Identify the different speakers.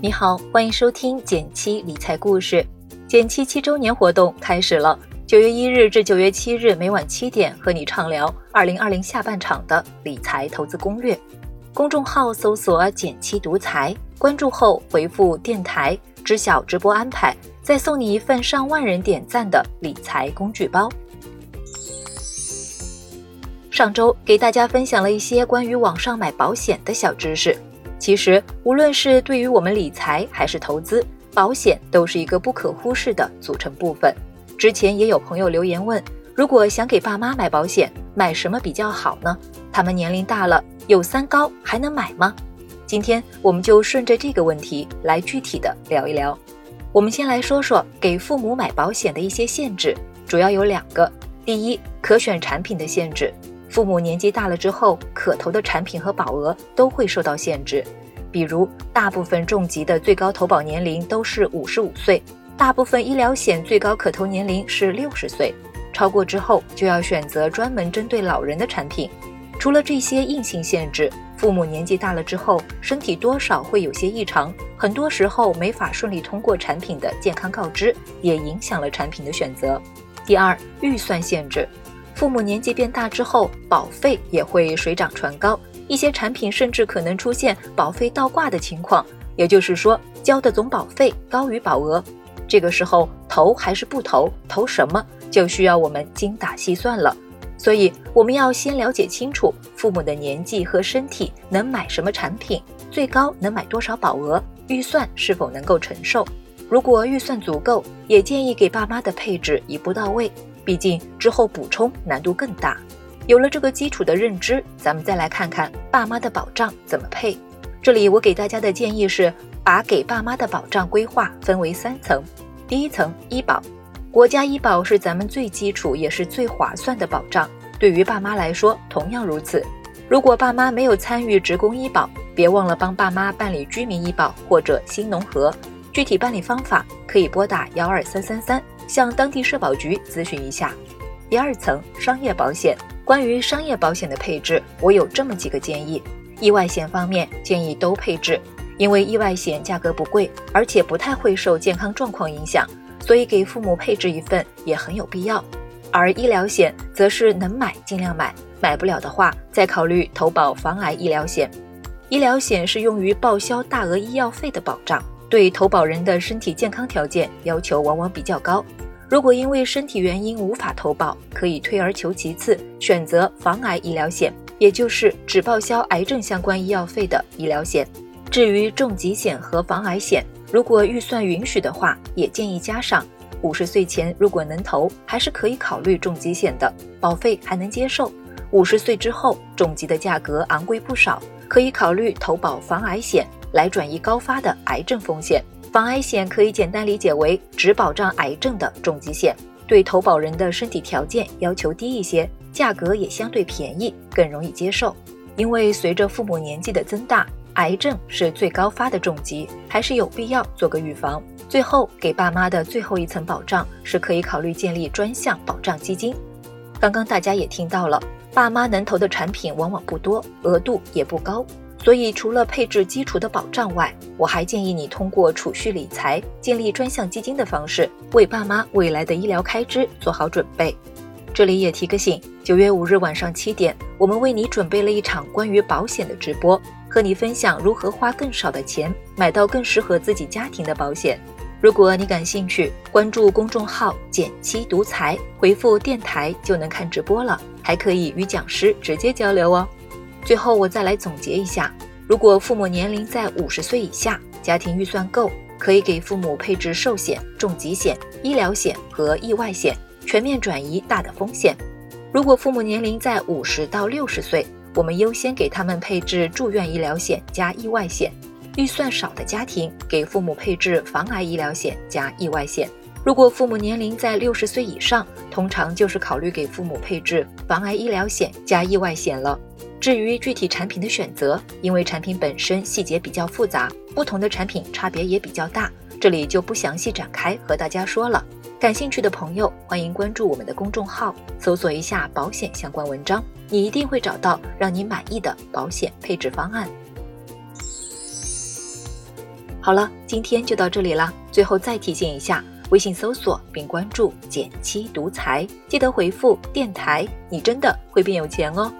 Speaker 1: 你好，欢迎收听减七理财故事。减七七周年活动开始了，九月一日至九月七日每晚七点，和你畅聊二零二零下半场的理财投资攻略。公众号搜索“减七独裁，关注后回复“电台”知晓直播安排，再送你一份上万人点赞的理财工具包。上周给大家分享了一些关于网上买保险的小知识。其实，无论是对于我们理财还是投资，保险都是一个不可忽视的组成部分。之前也有朋友留言问，如果想给爸妈买保险，买什么比较好呢？他们年龄大了，有三高，还能买吗？今天我们就顺着这个问题来具体的聊一聊。我们先来说说给父母买保险的一些限制，主要有两个。第一，可选产品的限制。父母年纪大了之后，可投的产品和保额都会受到限制。比如，大部分重疾的最高投保年龄都是五十五岁，大部分医疗险最高可投年龄是六十岁，超过之后就要选择专门针对老人的产品。除了这些硬性限制，父母年纪大了之后，身体多少会有些异常，很多时候没法顺利通过产品的健康告知，也影响了产品的选择。第二，预算限制。父母年纪变大之后，保费也会水涨船高，一些产品甚至可能出现保费倒挂的情况，也就是说交的总保费高于保额。这个时候投还是不投，投什么就需要我们精打细算了。所以我们要先了解清楚父母的年纪和身体能买什么产品，最高能买多少保额，预算是否能够承受。如果预算足够，也建议给爸妈的配置一步到位。毕竟之后补充难度更大，有了这个基础的认知，咱们再来看看爸妈的保障怎么配。这里我给大家的建议是，把给爸妈的保障规划分为三层。第一层医保，国家医保是咱们最基础也是最划算的保障，对于爸妈来说同样如此。如果爸妈没有参与职工医保，别忘了帮爸妈办理居民医保或者新农合。具体办理方法可以拨打幺二三三三。向当地社保局咨询一下。第二层商业保险，关于商业保险的配置，我有这么几个建议：意外险方面建议都配置，因为意外险价格不贵，而且不太会受健康状况影响，所以给父母配置一份也很有必要。而医疗险则是能买尽量买，买不了的话再考虑投保防癌医疗险。医疗险是用于报销大额医药费的保障。对投保人的身体健康条件要求往往比较高，如果因为身体原因无法投保，可以退而求其次，选择防癌医疗险，也就是只报销癌症相关医药费的医疗险。至于重疾险和防癌险，如果预算允许的话，也建议加上。五十岁前如果能投，还是可以考虑重疾险的，保费还能接受。五十岁之后，重疾的价格昂贵不少，可以考虑投保防癌险。来转移高发的癌症风险，防癌险可以简单理解为只保障癌症的重疾险，对投保人的身体条件要求低一些，价格也相对便宜，更容易接受。因为随着父母年纪的增大，癌症是最高发的重疾，还是有必要做个预防。最后给爸妈的最后一层保障是可以考虑建立专项保障基金。刚刚大家也听到了，爸妈能投的产品往往不多，额度也不高。所以，除了配置基础的保障外，我还建议你通过储蓄理财、建立专项基金的方式，为爸妈未来的医疗开支做好准备。这里也提个醒：九月五日晚上七点，我们为你准备了一场关于保险的直播，和你分享如何花更少的钱买到更适合自己家庭的保险。如果你感兴趣，关注公众号“减七独裁，回复“电台”就能看直播了，还可以与讲师直接交流哦。最后，我再来总结一下：如果父母年龄在五十岁以下，家庭预算够，可以给父母配置寿险、重疾险、医疗险和意外险，全面转移大的风险。如果父母年龄在五十到六十岁，我们优先给他们配置住院医疗险加意外险。预算少的家庭，给父母配置防癌医疗险加意外险。如果父母年龄在六十岁以上，通常就是考虑给父母配置防癌医疗险加意外险了。至于具体产品的选择，因为产品本身细节比较复杂，不同的产品差别也比较大，这里就不详细展开和大家说了。感兴趣的朋友，欢迎关注我们的公众号，搜索一下保险相关文章，你一定会找到让你满意的保险配置方案。好了，今天就到这里了。最后再提醒一下，微信搜索并关注“减七独裁，记得回复“电台”，你真的会变有钱哦。